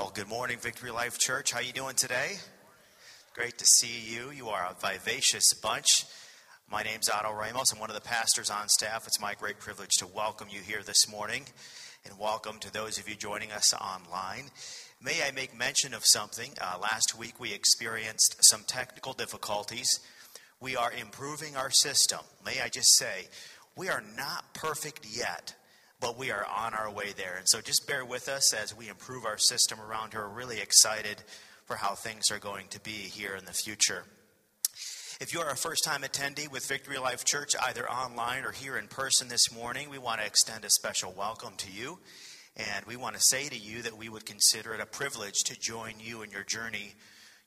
Well, good morning, Victory Life Church. How are you doing today? Great to see you. You are a vivacious bunch. My name's Otto Ramos. I'm one of the pastors on staff. It's my great privilege to welcome you here this morning and welcome to those of you joining us online. May I make mention of something? Uh, last week we experienced some technical difficulties. We are improving our system. May I just say, we are not perfect yet but we are on our way there. And so just bear with us as we improve our system around here. We're really excited for how things are going to be here in the future. If you are a first time attendee with Victory Life Church, either online or here in person this morning, we want to extend a special welcome to you. And we want to say to you that we would consider it a privilege to join you in your journey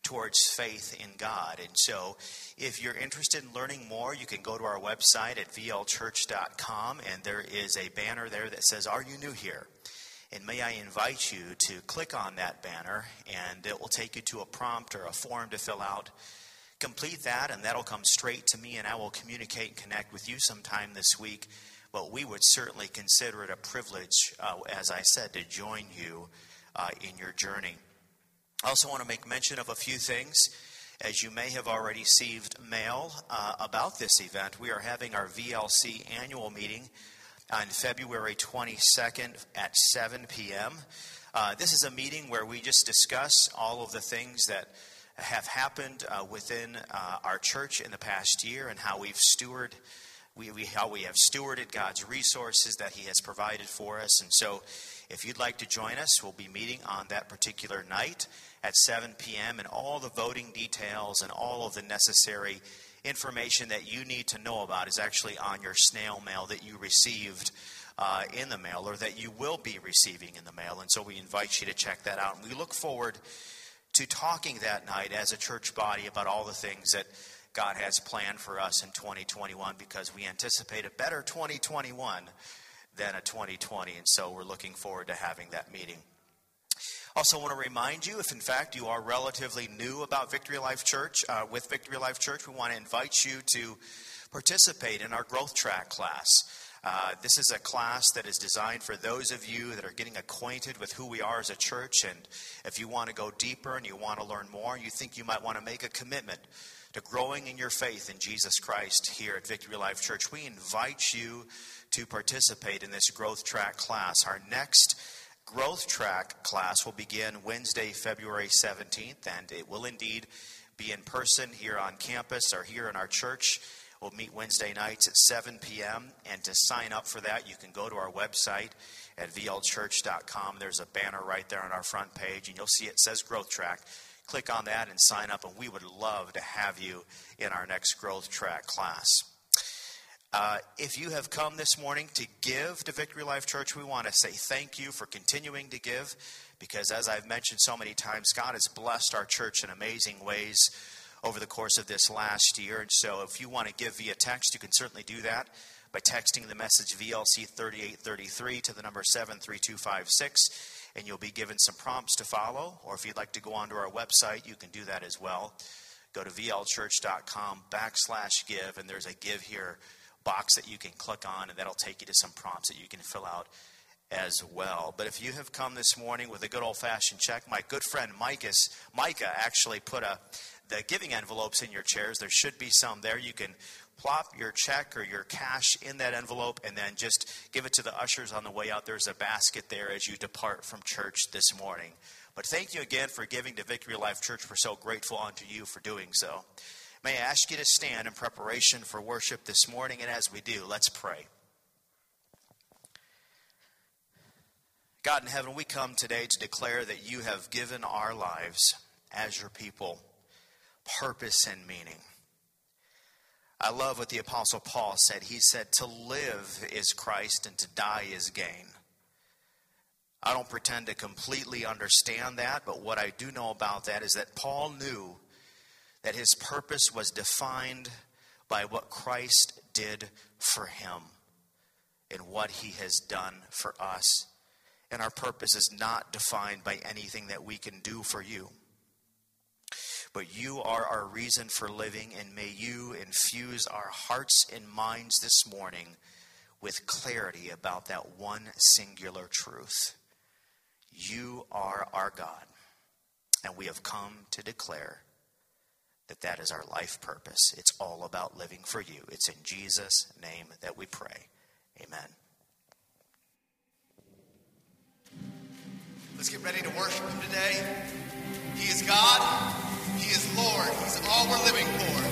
towards faith in God. And so, if you're interested in learning more, you can go to our website at vlchurch.com, and there is a banner there that says, Are you new here? And may I invite you to click on that banner, and it will take you to a prompt or a form to fill out. Complete that, and that'll come straight to me, and I will communicate and connect with you sometime this week. But we would certainly consider it a privilege, uh, as I said, to join you uh, in your journey. I also want to make mention of a few things. As you may have already received mail uh, about this event, we are having our VLC annual meeting on February 22nd at 7 p.m. Uh, this is a meeting where we just discuss all of the things that have happened uh, within uh, our church in the past year and how we've stewarded we, we, how we have stewarded God's resources that He has provided for us. And so, if you'd like to join us, we'll be meeting on that particular night at 7 p.m. And all the voting details and all of the necessary information that you need to know about is actually on your snail mail that you received uh, in the mail or that you will be receiving in the mail. And so we invite you to check that out. And we look forward to talking that night as a church body about all the things that God has planned for us in 2021 because we anticipate a better 2021 than a 2020. And so we're looking forward to having that meeting. Also, want to remind you if in fact you are relatively new about Victory Life Church, uh, with Victory Life Church, we want to invite you to participate in our Growth Track class. Uh, this is a class that is designed for those of you that are getting acquainted with who we are as a church. And if you want to go deeper and you want to learn more, you think you might want to make a commitment to growing in your faith in Jesus Christ here at Victory Life Church, we invite you to participate in this Growth Track class. Our next Growth Track class will begin Wednesday, February 17th, and it will indeed be in person here on campus or here in our church. We'll meet Wednesday nights at 7 p.m. And to sign up for that, you can go to our website at vlchurch.com. There's a banner right there on our front page, and you'll see it says Growth Track. Click on that and sign up, and we would love to have you in our next Growth Track class. Uh, if you have come this morning to give to Victory Life Church, we want to say thank you for continuing to give because, as I've mentioned so many times, God has blessed our church in amazing ways over the course of this last year. And so, if you want to give via text, you can certainly do that by texting the message VLC 3833 to the number 73256, and you'll be given some prompts to follow. Or if you'd like to go onto our website, you can do that as well. Go to vlchurch.com backslash give, and there's a give here box that you can click on, and that'll take you to some prompts that you can fill out as well. But if you have come this morning with a good old fashioned check, my good friend Micah, Micah actually put a the giving envelopes in your chairs. There should be some there. You can plop your check or your cash in that envelope and then just give it to the ushers on the way out. There's a basket there as you depart from church this morning. But thank you again for giving to Victory Life Church. We're so grateful unto you for doing so. May I ask you to stand in preparation for worship this morning? And as we do, let's pray. God in heaven, we come today to declare that you have given our lives as your people purpose and meaning. I love what the Apostle Paul said. He said, To live is Christ and to die is gain. I don't pretend to completely understand that, but what I do know about that is that Paul knew that his purpose was defined by what Christ did for him and what he has done for us. And our purpose is not defined by anything that we can do for you. But you are our reason for living, and may you infuse our hearts and minds this morning with clarity about that one singular truth. You are our God And we have come to declare that that is our life purpose. It's all about living for you. It's in Jesus' name that we pray. Amen. Let's get ready to worship Him today. He is God, He is Lord, He's all we're living for.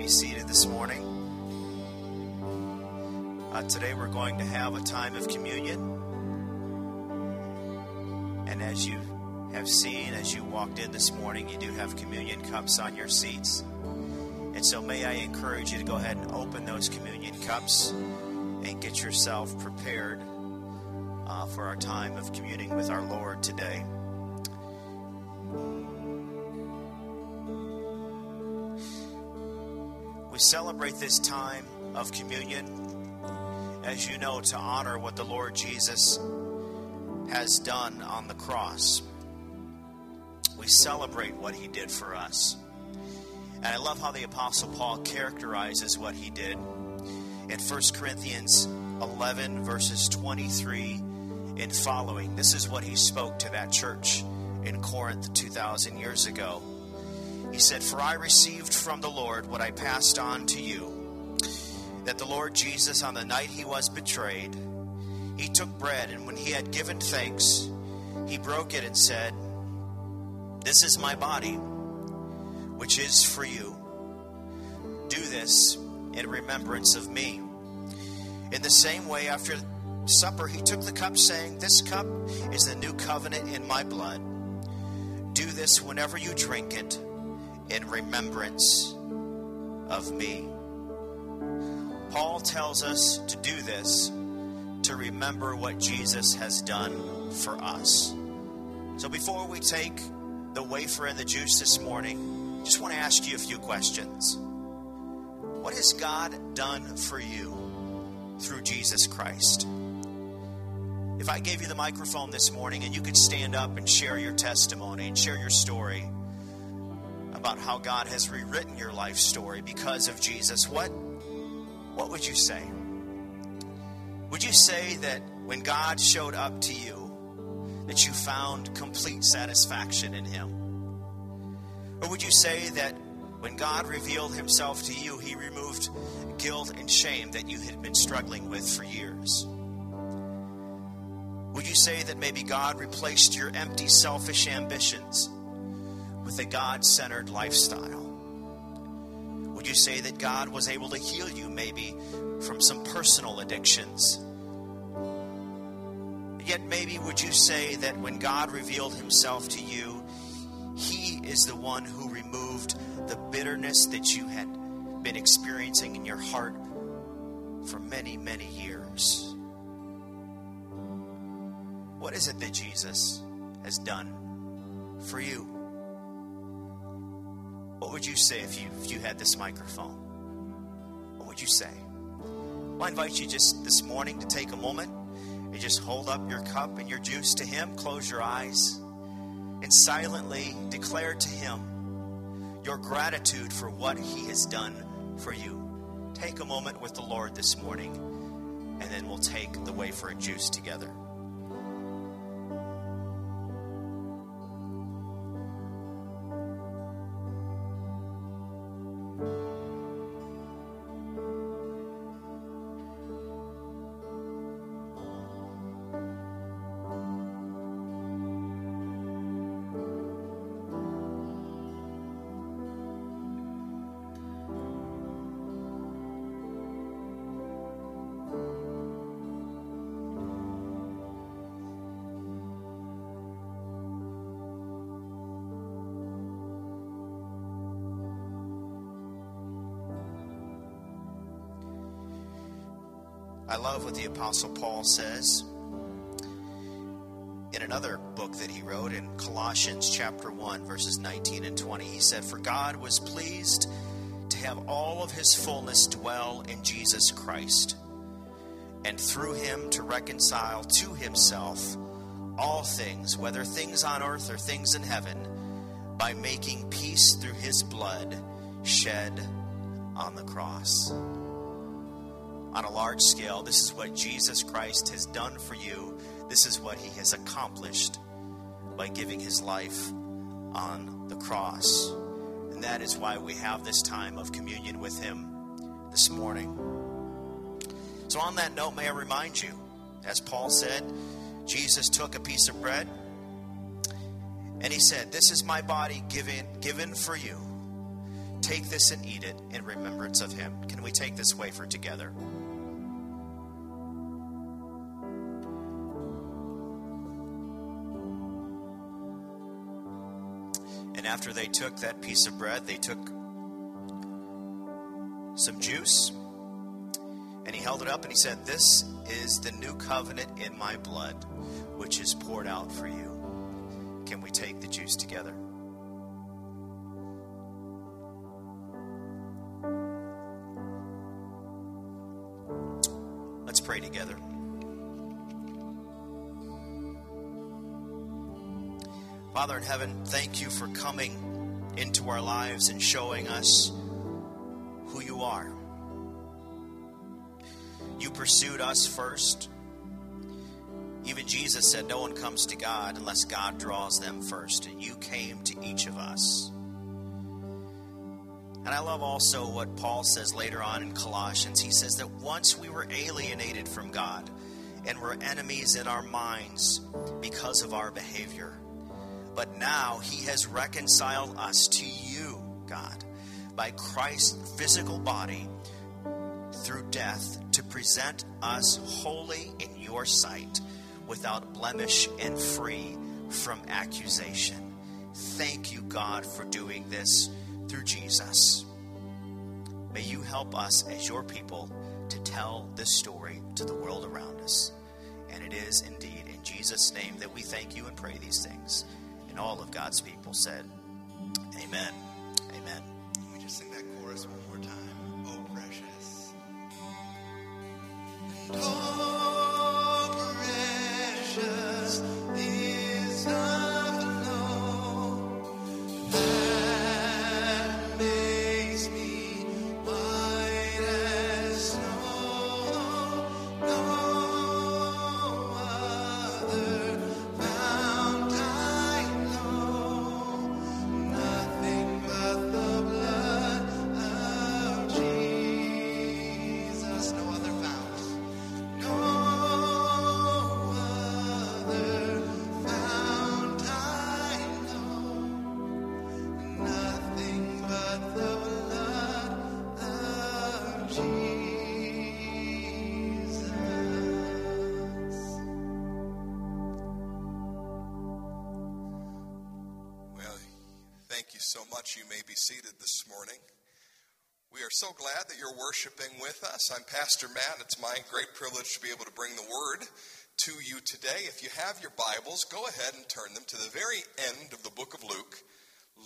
be seated this morning. Uh, today we're going to have a time of communion. And as you have seen, as you walked in this morning, you do have communion cups on your seats. And so may I encourage you to go ahead and open those communion cups and get yourself prepared uh, for our time of communing with our Lord today. Celebrate this time of communion, as you know, to honor what the Lord Jesus has done on the cross. We celebrate what he did for us. And I love how the Apostle Paul characterizes what he did in 1 Corinthians 11, verses 23 and following. This is what he spoke to that church in Corinth 2,000 years ago. Said, For I received from the Lord what I passed on to you, that the Lord Jesus, on the night he was betrayed, he took bread, and when he had given thanks, he broke it and said, This is my body, which is for you. Do this in remembrance of me. In the same way, after supper, he took the cup, saying, This cup is the new covenant in my blood. Do this whenever you drink it in remembrance of me. Paul tells us to do this to remember what Jesus has done for us. So before we take the wafer and the juice this morning, just want to ask you a few questions. What has God done for you through Jesus Christ? If I gave you the microphone this morning and you could stand up and share your testimony and share your story about how God has rewritten your life story because of Jesus, what what would you say? Would you say that when God showed up to you that you found complete satisfaction in him? Or would you say that when God revealed himself to you, he removed guilt and shame that you had been struggling with for years? Would you say that maybe God replaced your empty, selfish ambitions with a God centered lifestyle? Would you say that God was able to heal you maybe from some personal addictions? Yet, maybe would you say that when God revealed himself to you, he is the one who removed the bitterness that you had been experiencing in your heart for many, many years? What is it that Jesus has done for you? What would you say if you if you had this microphone? What would you say? Well, I invite you just this morning to take a moment and just hold up your cup and your juice to Him. Close your eyes and silently declare to Him your gratitude for what He has done for you. Take a moment with the Lord this morning, and then we'll take the wafer and juice together. What the Apostle Paul says in another book that he wrote in Colossians chapter 1, verses 19 and 20. He said, For God was pleased to have all of his fullness dwell in Jesus Christ, and through him to reconcile to himself all things, whether things on earth or things in heaven, by making peace through his blood shed on the cross on a large scale, this is what Jesus Christ has done for you. This is what he has accomplished by giving his life on the cross. And that is why we have this time of communion with him this morning. So, on that note, may I remind you, as Paul said, Jesus took a piece of bread and he said, This is my body given, given for you. Take this and eat it in remembrance of him. Can we take this wafer together? And after they took that piece of bread, they took some juice and he held it up and he said, This is the new covenant in my blood, which is poured out for you. Can we take the juice together? Father in heaven, thank you for coming into our lives and showing us who you are. You pursued us first. Even Jesus said, No one comes to God unless God draws them first. And you came to each of us. And I love also what Paul says later on in Colossians. He says that once we were alienated from God and were enemies in our minds because of our behavior. But now he has reconciled us to you, God, by Christ's physical body through death to present us holy in your sight, without blemish and free from accusation. Thank you, God, for doing this through Jesus. May you help us as your people to tell this story to the world around us. And it is indeed in Jesus' name that we thank you and pray these things. And all of God's people said, Amen. Amen. Can we just sing that chorus one more time? Oh, precious. Oh, seated this morning. We are so glad that you're worshiping with us. I'm Pastor Matt. It's my great privilege to be able to bring the word to you today. If you have your Bibles, go ahead and turn them to the very end of the book of Luke.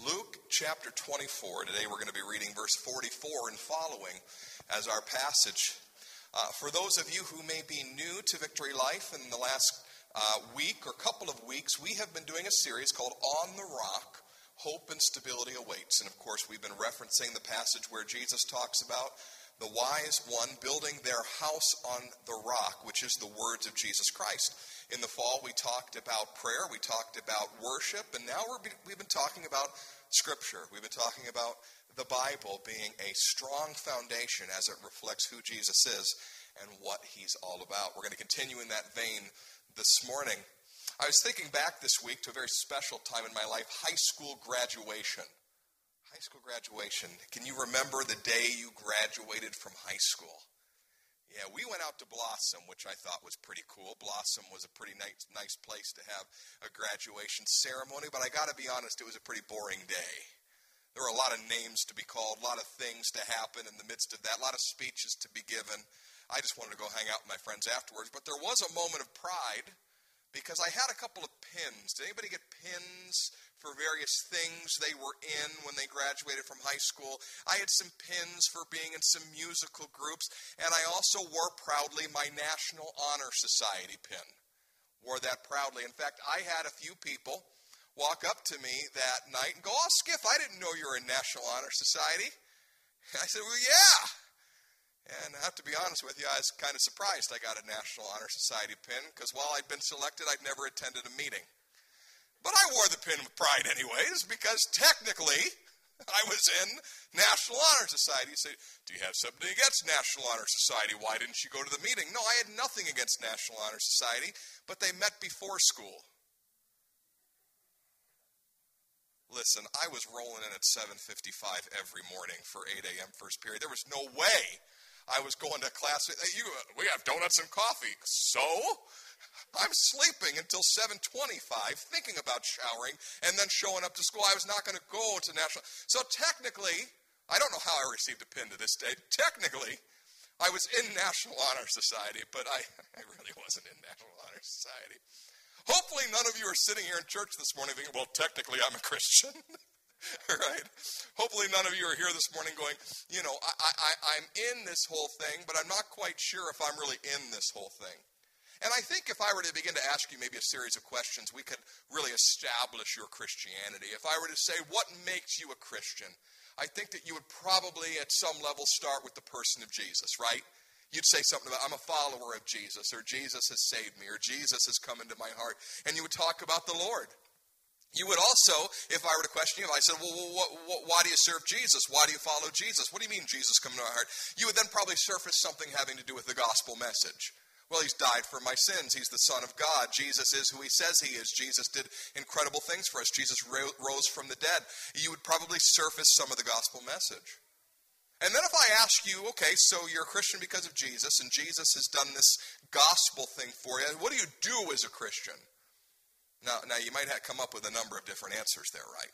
Luke chapter 24. Today we're going to be reading verse 44 and following as our passage. Uh, for those of you who may be new to Victory Life in the last uh, week or couple of weeks, we have been doing a series called On the Rock Hope and Stability Awaits. And of course, we've been referencing the passage where Jesus talks about the wise one building their house on the rock, which is the words of Jesus Christ. In the fall, we talked about prayer, we talked about worship, and now we're, we've been talking about Scripture. We've been talking about the Bible being a strong foundation as it reflects who Jesus is and what he's all about. We're going to continue in that vein this morning. I was thinking back this week to a very special time in my life high school graduation. High school graduation. Can you remember the day you graduated from high school? Yeah, we went out to Blossom, which I thought was pretty cool. Blossom was a pretty nice, nice place to have a graduation ceremony, but I got to be honest, it was a pretty boring day. There were a lot of names to be called, a lot of things to happen in the midst of that, a lot of speeches to be given. I just wanted to go hang out with my friends afterwards, but there was a moment of pride because I had a couple of pins. Did anybody get pins for various things they were in when they graduated from high school? I had some pins for being in some musical groups, and I also wore proudly my National Honor Society pin. Wore that proudly. In fact, I had a few people walk up to me that night and go, Oh, Skiff, I didn't know you were in National Honor Society. I said, Well, yeah. And I have to be honest with you, I was kind of surprised I got a National Honor Society pin because while I'd been selected, I'd never attended a meeting. But I wore the pin with pride, anyways, because technically I was in National Honor Society. You say, Do you have something against National Honor Society? Why didn't you go to the meeting? No, I had nothing against National Honor Society, but they met before school. Listen, I was rolling in at 7:55 every morning for 8 a.m. first period. There was no way I was going to class. You, uh, we have donuts and coffee. So, I'm sleeping until 7:25, thinking about showering and then showing up to school. I was not going to go to national. So technically, I don't know how I received a pin to this day. Technically, I was in National Honor Society, but I, I really wasn't in National Honor Society. Hopefully, none of you are sitting here in church this morning thinking, well, technically, I'm a Christian. right? Hopefully, none of you are here this morning going, you know, I, I'm in this whole thing, but I'm not quite sure if I'm really in this whole thing. And I think if I were to begin to ask you maybe a series of questions, we could really establish your Christianity. If I were to say, what makes you a Christian? I think that you would probably, at some level, start with the person of Jesus, right? You'd say something about, I'm a follower of Jesus, or Jesus has saved me, or Jesus has come into my heart. And you would talk about the Lord. You would also, if I were to question you, if I said, well, what, what, why do you serve Jesus? Why do you follow Jesus? What do you mean Jesus come to my heart? You would then probably surface something having to do with the gospel message. Well, he's died for my sins. He's the Son of God. Jesus is who he says he is. Jesus did incredible things for us. Jesus rose from the dead. You would probably surface some of the gospel message. And then if I ask you, okay, so you're a Christian because of Jesus, and Jesus has done this gospel thing for you, what do you do as a Christian? Now, now you might have come up with a number of different answers there, right?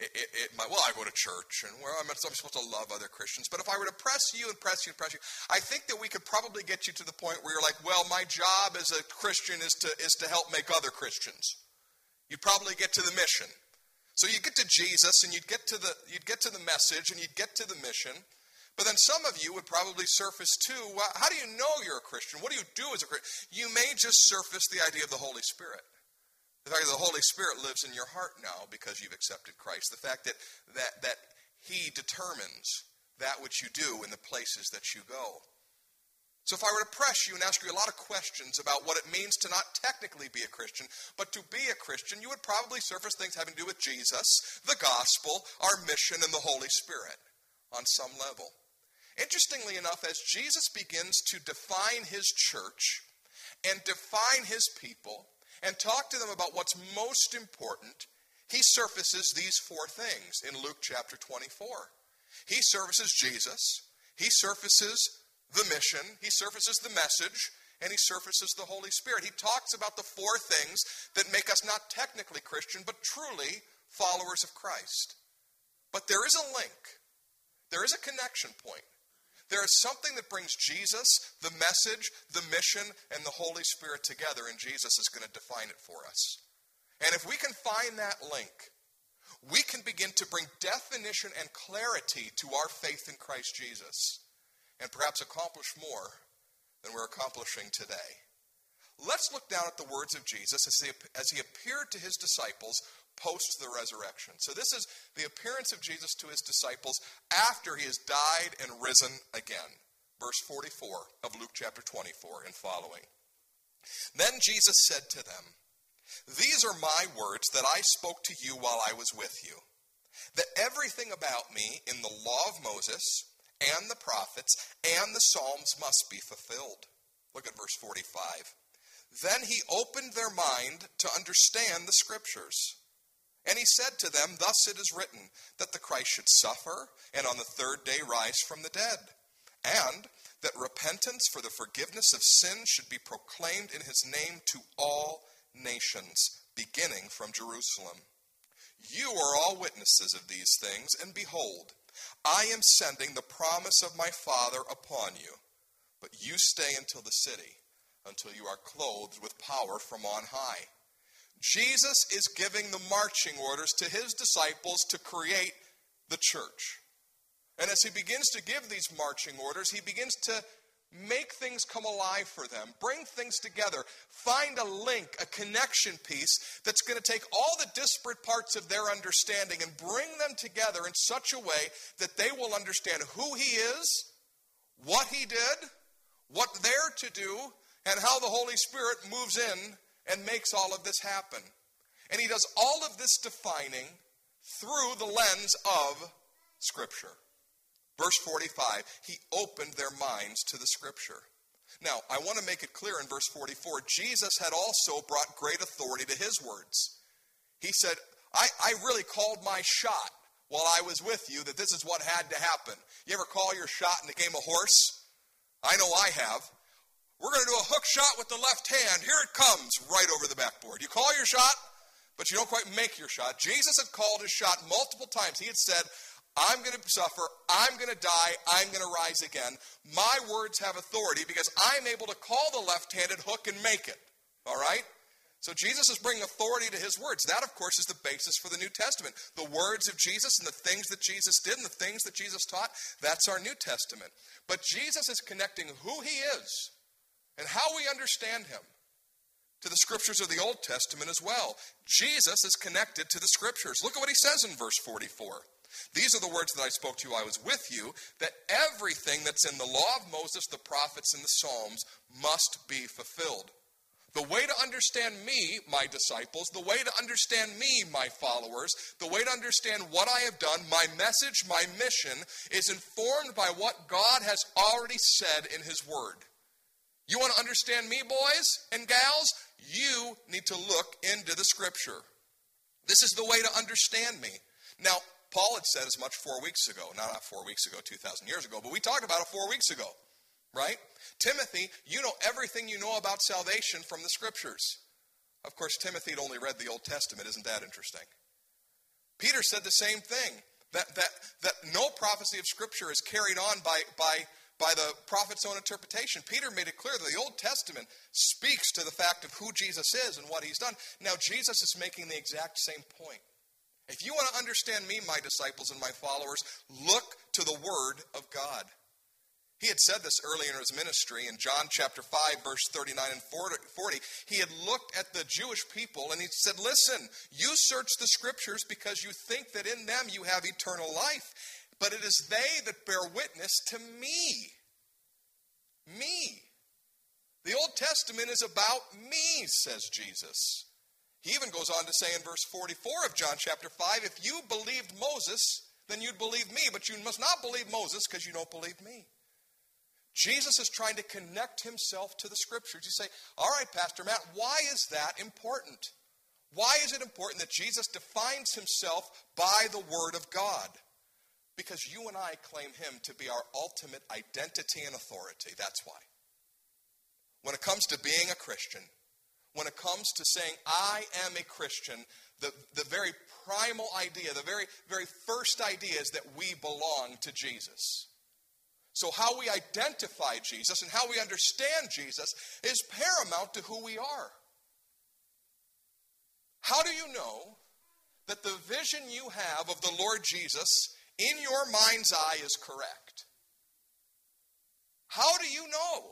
It, it, it might, well, I go to church, and well, I'm, I'm supposed to love other Christians. But if I were to press you and press you and press you, I think that we could probably get you to the point where you're like, well, my job as a Christian is to is to help make other Christians. You'd probably get to the mission. So you get to Jesus, and you'd get to the you'd get to the message, and you'd get to the mission. But then some of you would probably surface too. Well, how do you know you're a Christian? What do you do as a Christian? You may just surface the idea of the Holy Spirit. The fact that the Holy Spirit lives in your heart now because you've accepted Christ. The fact that, that, that He determines that which you do in the places that you go. So, if I were to press you and ask you a lot of questions about what it means to not technically be a Christian, but to be a Christian, you would probably surface things having to do with Jesus, the gospel, our mission, and the Holy Spirit on some level. Interestingly enough, as Jesus begins to define his church and define his people, and talk to them about what's most important, he surfaces these four things in Luke chapter 24. He surfaces Jesus, he surfaces the mission, he surfaces the message, and he surfaces the Holy Spirit. He talks about the four things that make us not technically Christian, but truly followers of Christ. But there is a link, there is a connection point. There is something that brings Jesus, the message, the mission, and the Holy Spirit together, and Jesus is going to define it for us. And if we can find that link, we can begin to bring definition and clarity to our faith in Christ Jesus, and perhaps accomplish more than we're accomplishing today. Let's look down at the words of Jesus as he, as he appeared to his disciples post the resurrection. So, this is the appearance of Jesus to his disciples after he has died and risen again. Verse 44 of Luke chapter 24 and following. Then Jesus said to them, These are my words that I spoke to you while I was with you, that everything about me in the law of Moses and the prophets and the Psalms must be fulfilled. Look at verse 45. Then he opened their mind to understand the scriptures. And he said to them, Thus it is written, that the Christ should suffer, and on the third day rise from the dead, and that repentance for the forgiveness of sins should be proclaimed in his name to all nations, beginning from Jerusalem. You are all witnesses of these things, and behold, I am sending the promise of my Father upon you. But you stay until the city, until you are clothed with power from on high. Jesus is giving the marching orders to his disciples to create the church. And as he begins to give these marching orders, he begins to make things come alive for them, bring things together, find a link, a connection piece that's going to take all the disparate parts of their understanding and bring them together in such a way that they will understand who he is, what he did, what they're to do, and how the Holy Spirit moves in and makes all of this happen. And he does all of this defining through the lens of Scripture. Verse 45, he opened their minds to the Scripture. Now, I want to make it clear in verse 44 Jesus had also brought great authority to his words. He said, I, I really called my shot while I was with you that this is what had to happen. You ever call your shot in the game of horse? I know I have. We're going to do a hook shot with the left hand. Here it comes, right over the backboard. You call your shot, but you don't quite make your shot. Jesus had called his shot multiple times. He had said, I'm going to suffer. I'm going to die. I'm going to rise again. My words have authority because I'm able to call the left handed hook and make it. All right? So Jesus is bringing authority to his words. That, of course, is the basis for the New Testament. The words of Jesus and the things that Jesus did and the things that Jesus taught, that's our New Testament. But Jesus is connecting who he is and how we understand him to the scriptures of the Old Testament as well. Jesus is connected to the scriptures. Look at what he says in verse 44. These are the words that I spoke to you. I was with you, that everything that's in the law of Moses, the prophets, and the Psalms must be fulfilled. The way to understand me, my disciples, the way to understand me, my followers, the way to understand what I have done, my message, my mission, is informed by what God has already said in His Word. You want to understand me, boys and gals? You need to look into the Scripture. This is the way to understand me. Now, Paul had said as much four weeks ago. Not, four weeks ago, 2,000 years ago, but we talked about it four weeks ago, right? Timothy, you know everything you know about salvation from the Scriptures. Of course, Timothy had only read the Old Testament. Isn't that interesting? Peter said the same thing that, that, that no prophecy of Scripture is carried on by, by, by the prophet's own interpretation. Peter made it clear that the Old Testament speaks to the fact of who Jesus is and what he's done. Now, Jesus is making the exact same point. If you want to understand me, my disciples and my followers, look to the Word of God. He had said this earlier in his ministry in John chapter 5, verse 39 and 40. He had looked at the Jewish people and he said, Listen, you search the scriptures because you think that in them you have eternal life, but it is they that bear witness to me. Me. The Old Testament is about me, says Jesus. He even goes on to say in verse 44 of John chapter 5 if you believed Moses, then you'd believe me, but you must not believe Moses because you don't believe me. Jesus is trying to connect himself to the scriptures. You say, all right, Pastor Matt, why is that important? Why is it important that Jesus defines himself by the Word of God? Because you and I claim him to be our ultimate identity and authority. That's why. When it comes to being a Christian, when it comes to saying, I am a Christian, the, the very primal idea, the very, very first idea is that we belong to Jesus. So, how we identify Jesus and how we understand Jesus is paramount to who we are. How do you know that the vision you have of the Lord Jesus in your mind's eye is correct? How do you know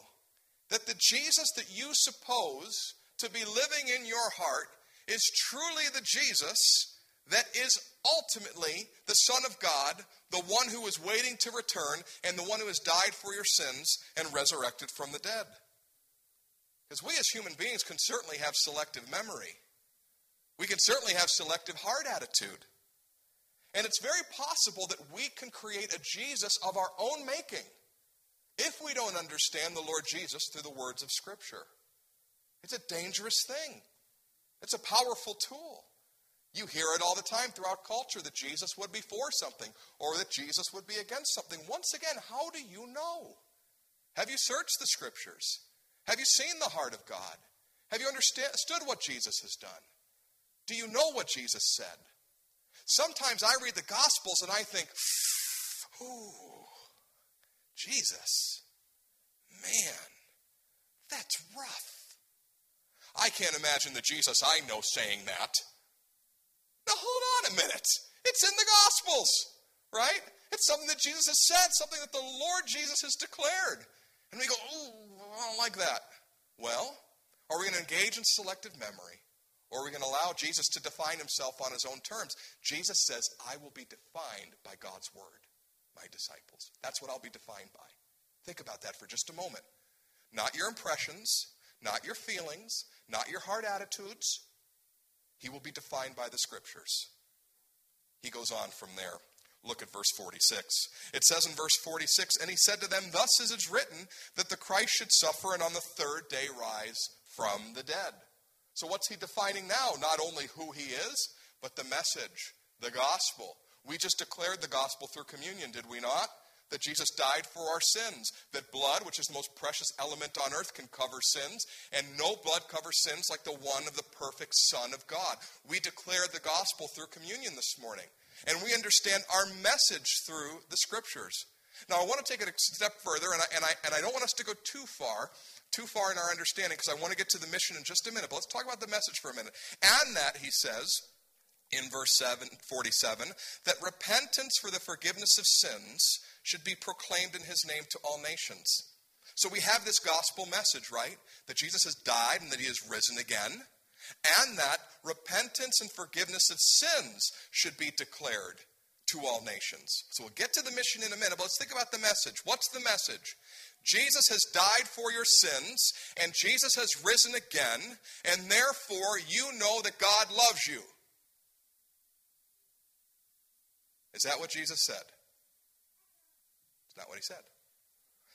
that the Jesus that you suppose to be living in your heart is truly the Jesus that is ultimately the Son of God, the one who is waiting to return, and the one who has died for your sins and resurrected from the dead. Because we as human beings can certainly have selective memory. We can certainly have selective heart attitude. And it's very possible that we can create a Jesus of our own making if we don't understand the Lord Jesus through the words of Scripture. It's a dangerous thing, it's a powerful tool. You hear it all the time throughout culture that Jesus would be for something or that Jesus would be against something. Once again, how do you know? Have you searched the scriptures? Have you seen the heart of God? Have you understood what Jesus has done? Do you know what Jesus said? Sometimes I read the Gospels and I think, ooh, Jesus, man, that's rough. I can't imagine the Jesus I know saying that. Now, hold on a minute. It's in the Gospels, right? It's something that Jesus has said, something that the Lord Jesus has declared. And we go, oh, I don't like that. Well, are we going to engage in selective memory? Or are we going to allow Jesus to define himself on his own terms? Jesus says, I will be defined by God's word, my disciples. That's what I'll be defined by. Think about that for just a moment. Not your impressions, not your feelings, not your heart attitudes, he will be defined by the scriptures. He goes on from there. Look at verse 46. It says in verse 46 And he said to them, Thus is it written that the Christ should suffer and on the third day rise from the dead. So what's he defining now? Not only who he is, but the message, the gospel. We just declared the gospel through communion, did we not? That Jesus died for our sins, that blood, which is the most precious element on earth, can cover sins, and no blood covers sins like the one of the perfect Son of God. We declared the gospel through communion this morning, and we understand our message through the scriptures. Now, I want to take it a step further, and I, and I, and I don't want us to go too far, too far in our understanding, because I want to get to the mission in just a minute. But let's talk about the message for a minute. And that, he says, in verse 7, 47 that repentance for the forgiveness of sins should be proclaimed in his name to all nations. So we have this gospel message, right? That Jesus has died and that he has risen again, and that repentance and forgiveness of sins should be declared to all nations. So we'll get to the mission in a minute, but let's think about the message. What's the message? Jesus has died for your sins, and Jesus has risen again, and therefore you know that God loves you. Is that what Jesus said? It's not what he said.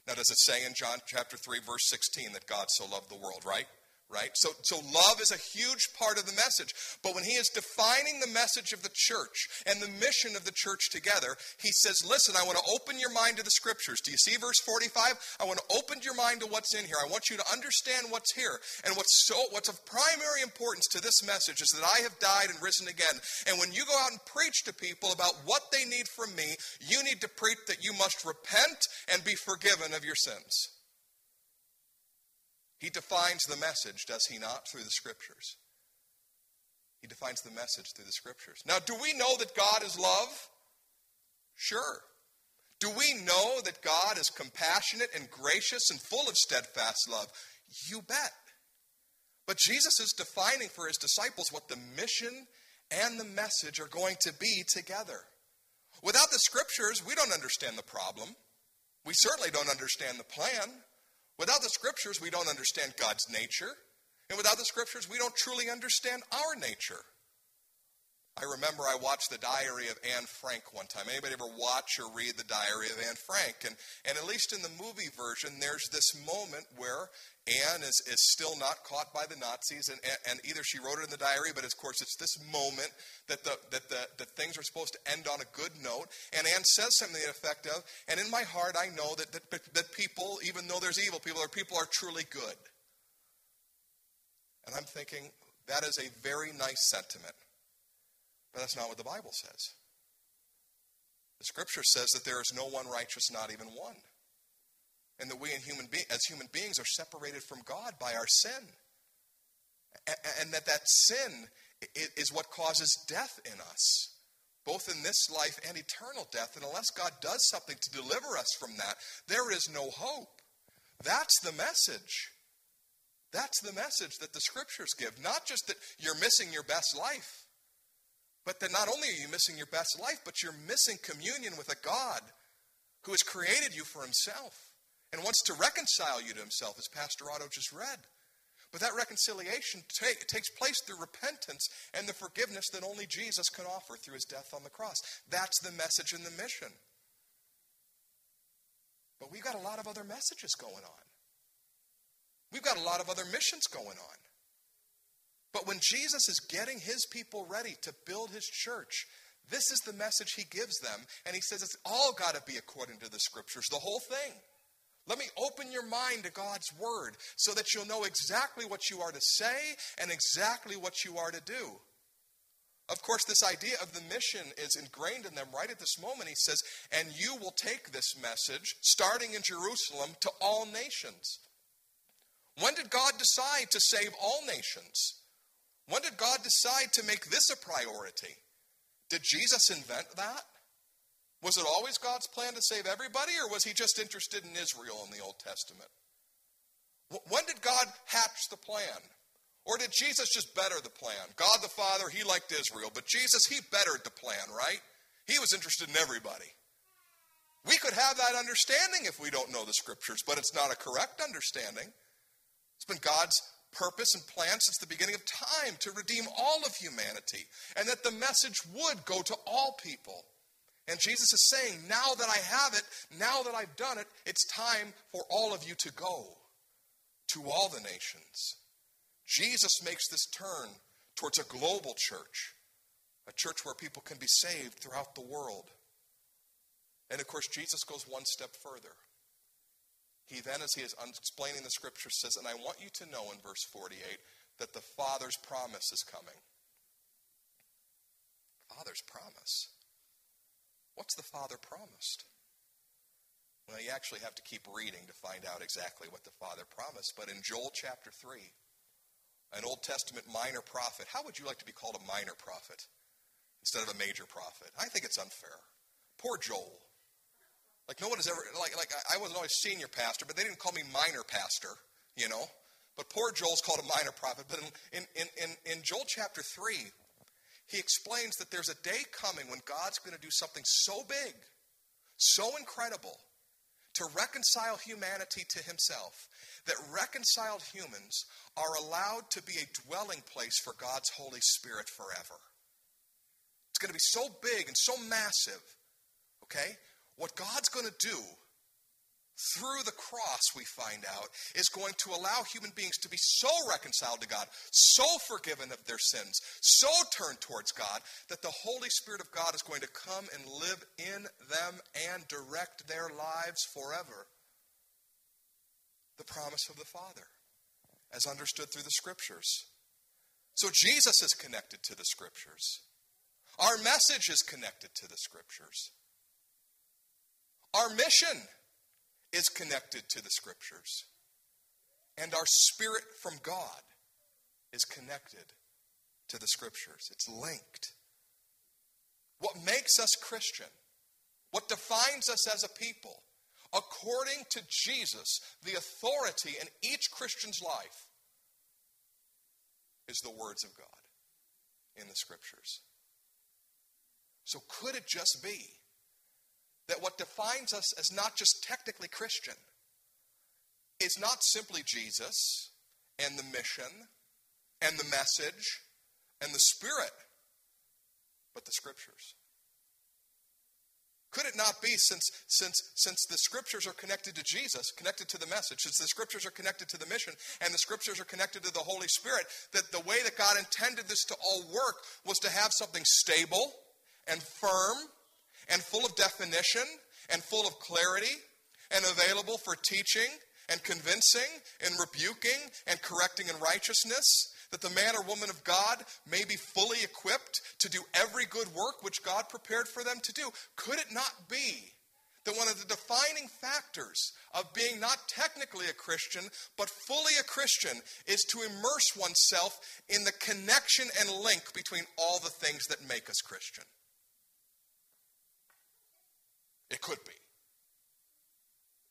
Now, does it say in John chapter 3, verse 16 that God so loved the world, right? Right? So, so love is a huge part of the message. But when he is defining the message of the church and the mission of the church together, he says, listen, I want to open your mind to the scriptures. Do you see verse 45? I want to open your mind to what's in here. I want you to understand what's here. And what's so what's of primary importance to this message is that I have died and risen again. And when you go out and preach to people about what they need from me, you need to preach that you must repent and be forgiven of your sins. He defines the message, does he not, through the scriptures? He defines the message through the scriptures. Now, do we know that God is love? Sure. Do we know that God is compassionate and gracious and full of steadfast love? You bet. But Jesus is defining for his disciples what the mission and the message are going to be together. Without the scriptures, we don't understand the problem. We certainly don't understand the plan. Without the scriptures, we don't understand God's nature. And without the scriptures, we don't truly understand our nature. I remember I watched the diary of Anne Frank one time. Anybody ever watch or read the diary of Anne Frank? And, and at least in the movie version, there's this moment where Anne is, is still not caught by the Nazis, and, and either she wrote it in the diary, but of course it's this moment that, the, that, the, that things are supposed to end on a good note. And Anne says something to the effect of, and in my heart I know that, that, that people, though there's evil people, are people are truly good. And I'm thinking, that is a very nice sentiment. But that's not what the Bible says. The scripture says that there is no one righteous, not even one. And that we human be- as human beings are separated from God by our sin. And that that sin is what causes death in us, both in this life and eternal death. And unless God does something to deliver us from that, there is no hope. That's the message. That's the message that the scriptures give. Not just that you're missing your best life, but that not only are you missing your best life, but you're missing communion with a God who has created you for himself and wants to reconcile you to himself, as Pastor Otto just read. But that reconciliation take, takes place through repentance and the forgiveness that only Jesus can offer through his death on the cross. That's the message and the mission. But we've got a lot of other messages going on. We've got a lot of other missions going on. But when Jesus is getting his people ready to build his church, this is the message he gives them. And he says it's all got to be according to the scriptures, the whole thing. Let me open your mind to God's word so that you'll know exactly what you are to say and exactly what you are to do. Of course, this idea of the mission is ingrained in them right at this moment. He says, And you will take this message, starting in Jerusalem, to all nations. When did God decide to save all nations? When did God decide to make this a priority? Did Jesus invent that? Was it always God's plan to save everybody, or was he just interested in Israel in the Old Testament? When did God hatch the plan? Or did Jesus just better the plan? God the Father, he liked Israel, but Jesus, he bettered the plan, right? He was interested in everybody. We could have that understanding if we don't know the scriptures, but it's not a correct understanding. It's been God's purpose and plan since the beginning of time to redeem all of humanity, and that the message would go to all people. And Jesus is saying, now that I have it, now that I've done it, it's time for all of you to go to all the nations. Jesus makes this turn towards a global church, a church where people can be saved throughout the world. And of course, Jesus goes one step further. He then, as he is explaining the scripture, says, And I want you to know in verse 48 that the Father's promise is coming. Father's promise. What's the Father promised? Well, you actually have to keep reading to find out exactly what the Father promised. But in Joel chapter 3, an Old Testament minor prophet, how would you like to be called a minor prophet instead of a major prophet? I think it's unfair. Poor Joel. Like no one has ever like like I wasn't always senior pastor, but they didn't call me minor pastor, you know. But poor Joel's called a minor prophet. But in, in, in, in Joel chapter 3, he explains that there's a day coming when God's going to do something so big, so incredible, to reconcile humanity to himself, that reconciled humans are allowed to be a dwelling place for God's Holy Spirit forever. It's going to be so big and so massive, okay? What God's going to do through the cross, we find out, is going to allow human beings to be so reconciled to God, so forgiven of their sins, so turned towards God, that the Holy Spirit of God is going to come and live in them and direct their lives forever. The promise of the Father, as understood through the Scriptures. So Jesus is connected to the Scriptures. Our message is connected to the Scriptures. Our mission is connected to the scriptures. And our spirit from God is connected to the scriptures. It's linked. What makes us Christian, what defines us as a people, according to Jesus, the authority in each Christian's life is the words of God in the scriptures. So, could it just be that what defines us as not just technically Christian is not simply Jesus and the mission and the message and the Spirit, but the Scriptures. Could it not be, since, since, since the Scriptures are connected to Jesus, connected to the message, since the Scriptures are connected to the mission, and the Scriptures are connected to the Holy Spirit, that the way that God intended this to all work was to have something stable and firm and full of definition and full of clarity and available for teaching and convincing and rebuking and correcting in righteousness, that the man or woman of God may be fully equipped to do every good work which God prepared for them to do. Could it not be that one of the defining factors of being not technically a Christian, but fully a Christian, is to immerse oneself in the connection and link between all the things that make us Christian? It could be.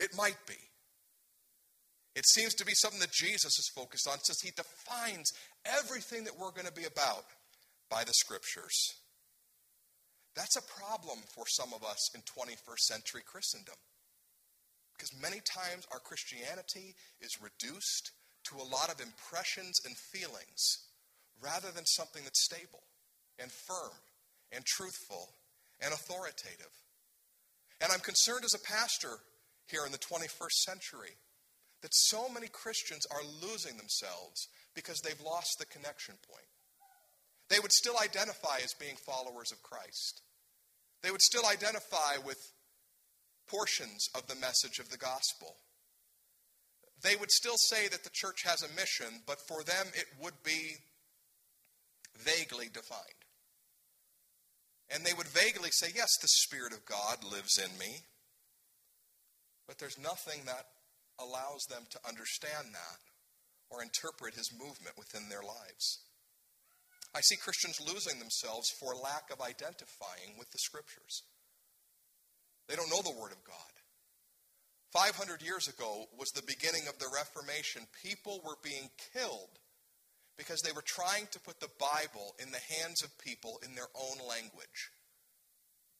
It might be. It seems to be something that Jesus is focused on since he defines everything that we're going to be about by the scriptures. That's a problem for some of us in 21st century Christendom. Because many times our Christianity is reduced to a lot of impressions and feelings rather than something that's stable and firm and truthful and authoritative. And I'm concerned as a pastor here in the 21st century that so many Christians are losing themselves because they've lost the connection point. They would still identify as being followers of Christ. They would still identify with portions of the message of the gospel. They would still say that the church has a mission, but for them it would be vaguely defined. And they would vaguely say, Yes, the Spirit of God lives in me. But there's nothing that allows them to understand that or interpret his movement within their lives. I see Christians losing themselves for lack of identifying with the Scriptures. They don't know the Word of God. 500 years ago was the beginning of the Reformation. People were being killed because they were trying to put the Bible in the hands of people in their own language.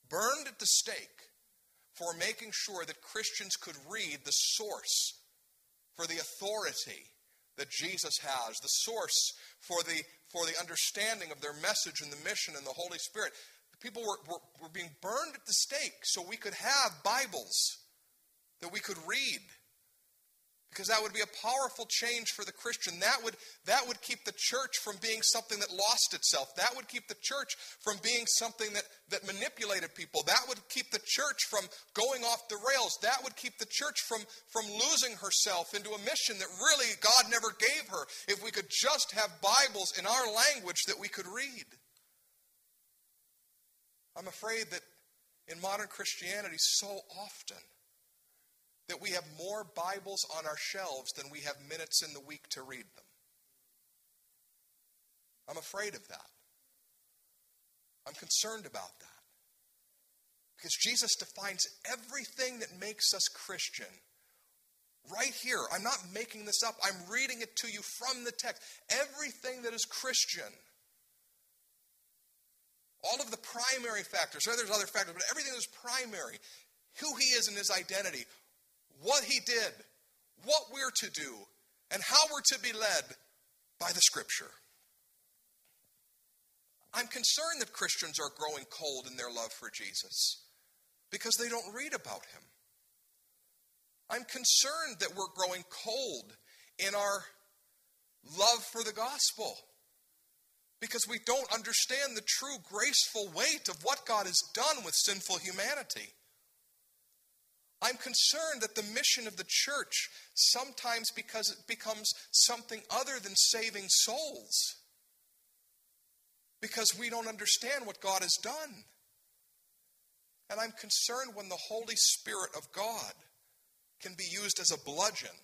Burned at the stake for making sure that Christians could read the source for the authority that Jesus has, the source for the, for the understanding of their message and the mission and the Holy Spirit. People were, were, were being burned at the stake so we could have Bibles that we could read because that would be a powerful change for the Christian. That would, that would keep the church from being something that lost itself. That would keep the church from being something that, that manipulated people. That would keep the church from going off the rails. That would keep the church from, from losing herself into a mission that really God never gave her if we could just have Bibles in our language that we could read. I'm afraid that in modern Christianity, so often, that we have more Bibles on our shelves than we have minutes in the week to read them. I'm afraid of that. I'm concerned about that. Because Jesus defines everything that makes us Christian right here. I'm not making this up, I'm reading it to you from the text. Everything that is Christian. All of the primary factors, there's other factors, but everything that is primary, who he is and his identity, what he did, what we're to do, and how we're to be led by the scripture. I'm concerned that Christians are growing cold in their love for Jesus because they don't read about him. I'm concerned that we're growing cold in our love for the gospel because we don't understand the true graceful weight of what God has done with sinful humanity. I'm concerned that the mission of the church sometimes because it becomes something other than saving souls. Because we don't understand what God has done. And I'm concerned when the Holy Spirit of God can be used as a bludgeon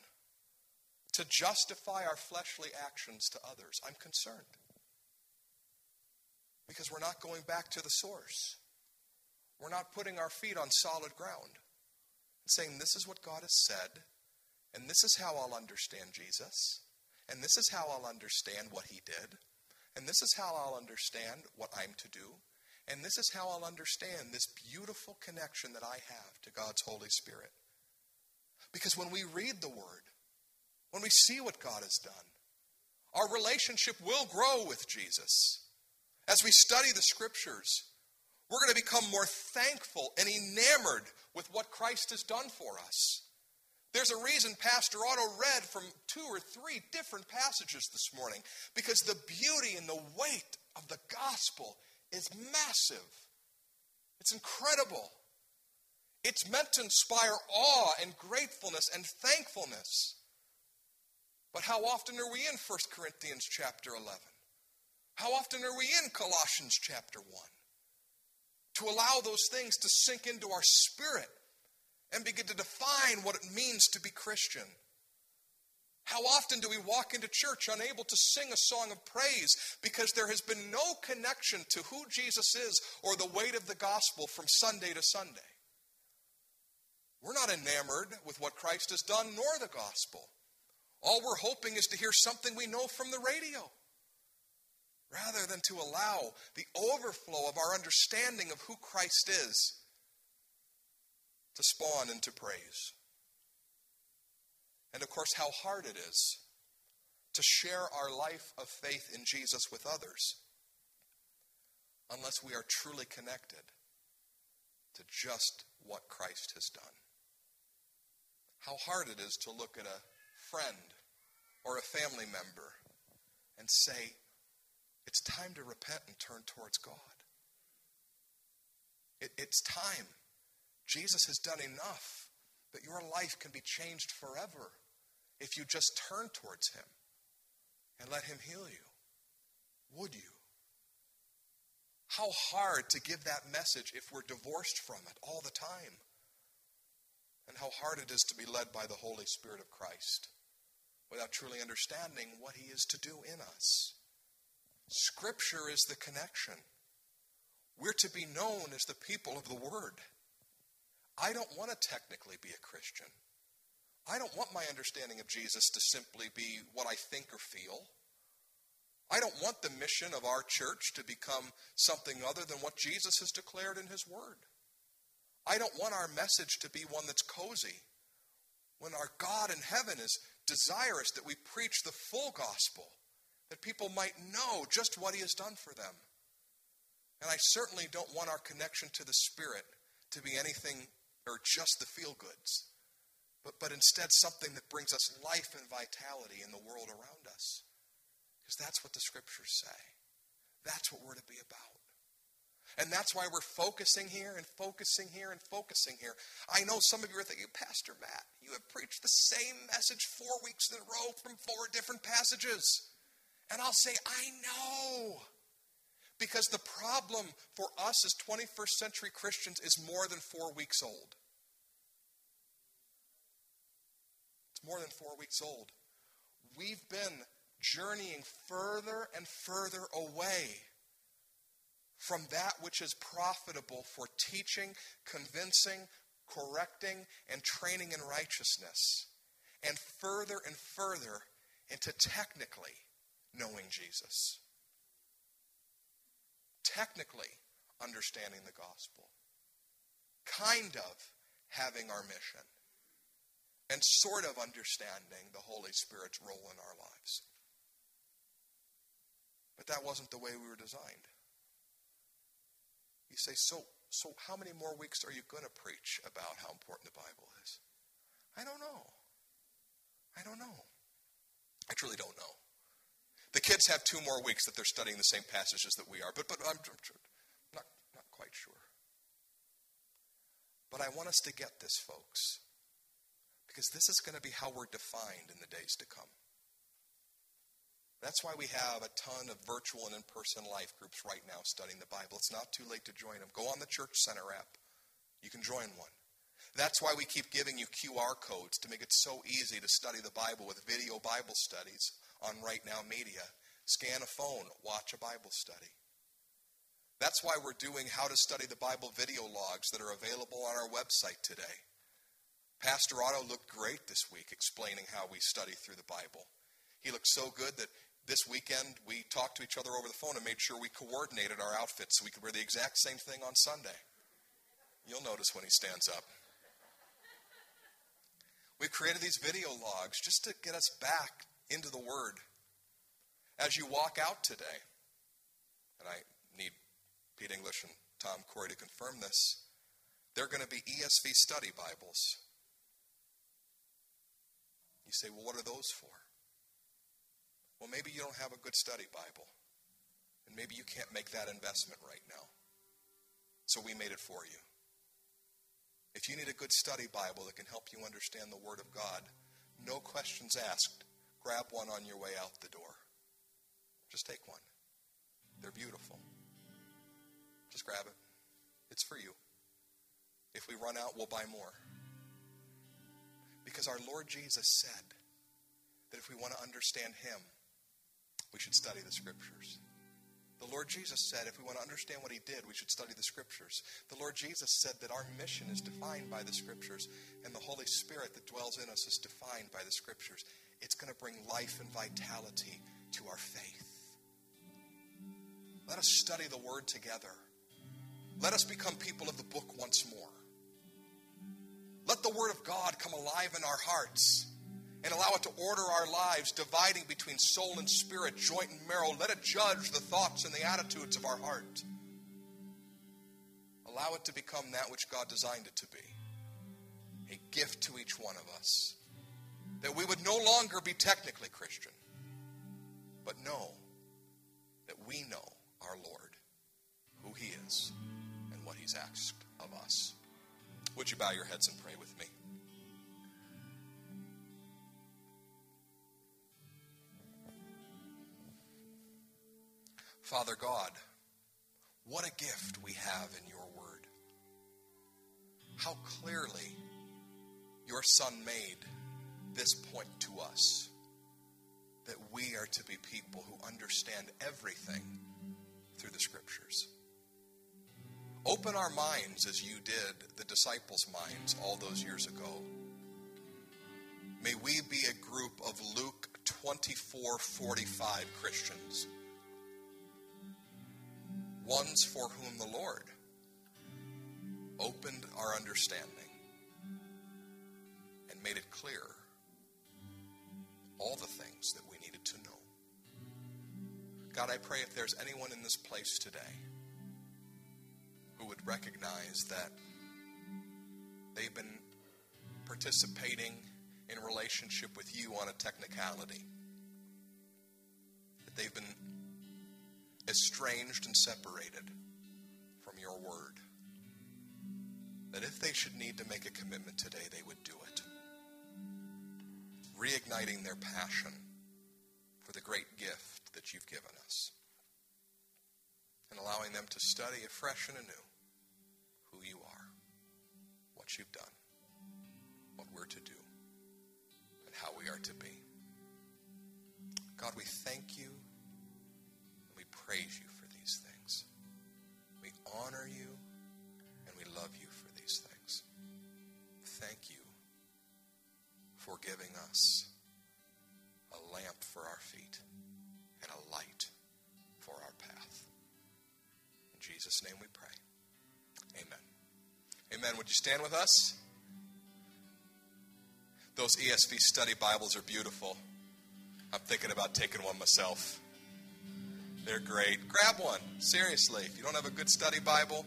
to justify our fleshly actions to others. I'm concerned. Because we're not going back to the source. We're not putting our feet on solid ground saying, This is what God has said, and this is how I'll understand Jesus, and this is how I'll understand what he did, and this is how I'll understand what I'm to do, and this is how I'll understand this beautiful connection that I have to God's Holy Spirit. Because when we read the Word, when we see what God has done, our relationship will grow with Jesus. As we study the Scriptures, we're going to become more thankful and enamored with what Christ has done for us. There's a reason Pastor Otto read from two or three different passages this morning because the beauty and the weight of the gospel is massive. It's incredible. It's meant to inspire awe and gratefulness and thankfulness. But how often are we in 1 Corinthians chapter 11? How often are we in Colossians chapter 1? To allow those things to sink into our spirit and begin to define what it means to be Christian. How often do we walk into church unable to sing a song of praise because there has been no connection to who Jesus is or the weight of the gospel from Sunday to Sunday? We're not enamored with what Christ has done nor the gospel. All we're hoping is to hear something we know from the radio rather than to allow the overflow of our understanding of who Christ is to spawn into praise. And of course, how hard it is to share our life of faith in Jesus with others unless we are truly connected to just what Christ has done. How hard it is to look at a friend or a family member and say, it's time to repent and turn towards God. It, it's time. Jesus has done enough that your life can be changed forever if you just turn towards Him and let Him heal you. Would you? How hard to give that message if we're divorced from it all the time. And how hard it is to be led by the Holy Spirit of Christ without truly understanding what He is to do in us. Scripture is the connection. We're to be known as the people of the Word. I don't want to technically be a Christian. I don't want my understanding of Jesus to simply be what I think or feel. I don't want the mission of our church to become something other than what Jesus has declared in His Word. I don't want our message to be one that's cozy when our God in heaven is desirous that we preach the full gospel that people might know just what He has done for them. And I certainly don't want our connection to the Spirit to be anything or just the feel goods. but, but instead something that brings us life and vitality in the world around us. Because that's what the scriptures say. That's what we're to be about. And that's why we're focusing here and focusing here and focusing here. I know some of you are thinking, Pastor Matt, you have preached the same message four weeks in a row from four different passages. And I'll say, I know. Because the problem for us as 21st century Christians is more than four weeks old. It's more than four weeks old. We've been journeying further and further away from that which is profitable for teaching, convincing, correcting, and training in righteousness, and further and further into technically knowing Jesus, technically understanding the gospel, kind of having our mission, and sort of understanding the Holy Spirit's role in our lives. But that wasn't the way we were designed. You say, so, so how many more weeks are you going to preach about how important the Bible is? I don't know. I don't know. I truly don't know. The kids have two more weeks that they're studying the same passages that we are, but, but I'm not, not quite sure. But I want us to get this, folks, because this is going to be how we're defined in the days to come. That's why we have a ton of virtual and in person life groups right now studying the Bible. It's not too late to join them. Go on the Church Center app. You can join one. That's why we keep giving you QR codes to make it so easy to study the Bible with video Bible studies on Right Now Media. Scan a phone, watch a Bible study. That's why we're doing How to Study the Bible video logs that are available on our website today. Pastor Otto looked great this week explaining how we study through the Bible. He looked so good that this weekend we talked to each other over the phone and made sure we coordinated our outfits so we could wear the exact same thing on Sunday. You'll notice when he stands up. We've created these video logs just to get us back into the Word. As you walk out today, and I need Pete English and Tom Corey to confirm this, they're going to be ESV study Bibles. You say, well, what are those for? Well, maybe you don't have a good study Bible. And maybe you can't make that investment right now. So we made it for you. If you need a good study Bible that can help you understand the Word of God, no questions asked. Grab one on your way out the door. Just take one. They're beautiful. Just grab it. It's for you. If we run out, we'll buy more. Because our Lord Jesus said that if we want to understand Him, we should study the scriptures. The Lord Jesus said if we want to understand what he did, we should study the scriptures. The Lord Jesus said that our mission is defined by the scriptures, and the Holy Spirit that dwells in us is defined by the scriptures. It's going to bring life and vitality to our faith. Let us study the word together. Let us become people of the book once more. Let the word of God come alive in our hearts and allow it to order our lives, dividing between soul and spirit, joint and marrow. Let it judge the thoughts and the attitudes of our heart. Allow it to become that which God designed it to be a gift to each one of us. That we would no longer be technically Christian, but know that we know our Lord, who He is, and what He's asked of us. Would you bow your heads and pray with me? Father God, what a gift we have in your word. How clearly your Son made this point to us that we are to be people who understand everything through the scriptures. Open our minds as you did the disciples' minds all those years ago. May we be a group of Luke 24 45 Christians ones for whom the Lord opened our understanding and made it clear all the things that we needed to know. God, I pray if there's anyone in this place today who would recognize that they've been participating in relationship with you on a technicality. That they've been estranged and separated from your word. That if they should need to make a commitment today, they would do it. Reigniting their passion for the great gift that you've given us. And allowing them to study afresh and anew who you are, what you've done, what we're to do, and how we are to be. God, we thank you and we praise you for these things. We honor you for giving us a lamp for our feet and a light for our path. In Jesus' name we pray. Amen. Amen. Would you stand with us? Those ESV study Bibles are beautiful. I'm thinking about taking one myself. They're great. Grab one, seriously. If you don't have a good study Bible,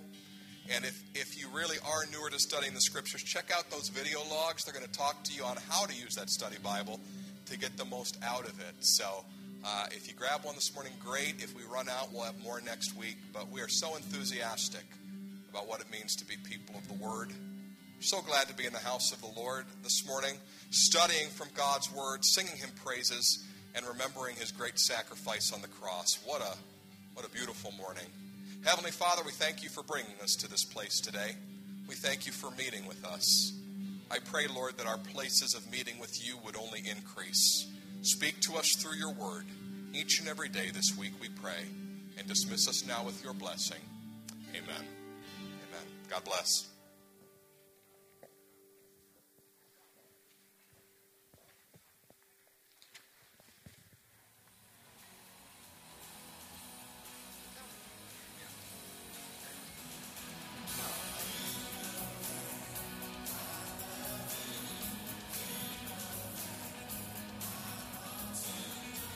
and if, if you really are newer to studying the scriptures, check out those video logs. They're going to talk to you on how to use that study Bible to get the most out of it. So uh, if you grab one this morning, great. If we run out, we'll have more next week. But we are so enthusiastic about what it means to be people of the Word. So glad to be in the house of the Lord this morning, studying from God's Word, singing Him praises, and remembering His great sacrifice on the cross. What a, what a beautiful morning. Heavenly Father, we thank you for bringing us to this place today. We thank you for meeting with us. I pray, Lord, that our places of meeting with you would only increase. Speak to us through your word each and every day this week, we pray, and dismiss us now with your blessing. Amen. Amen. God bless.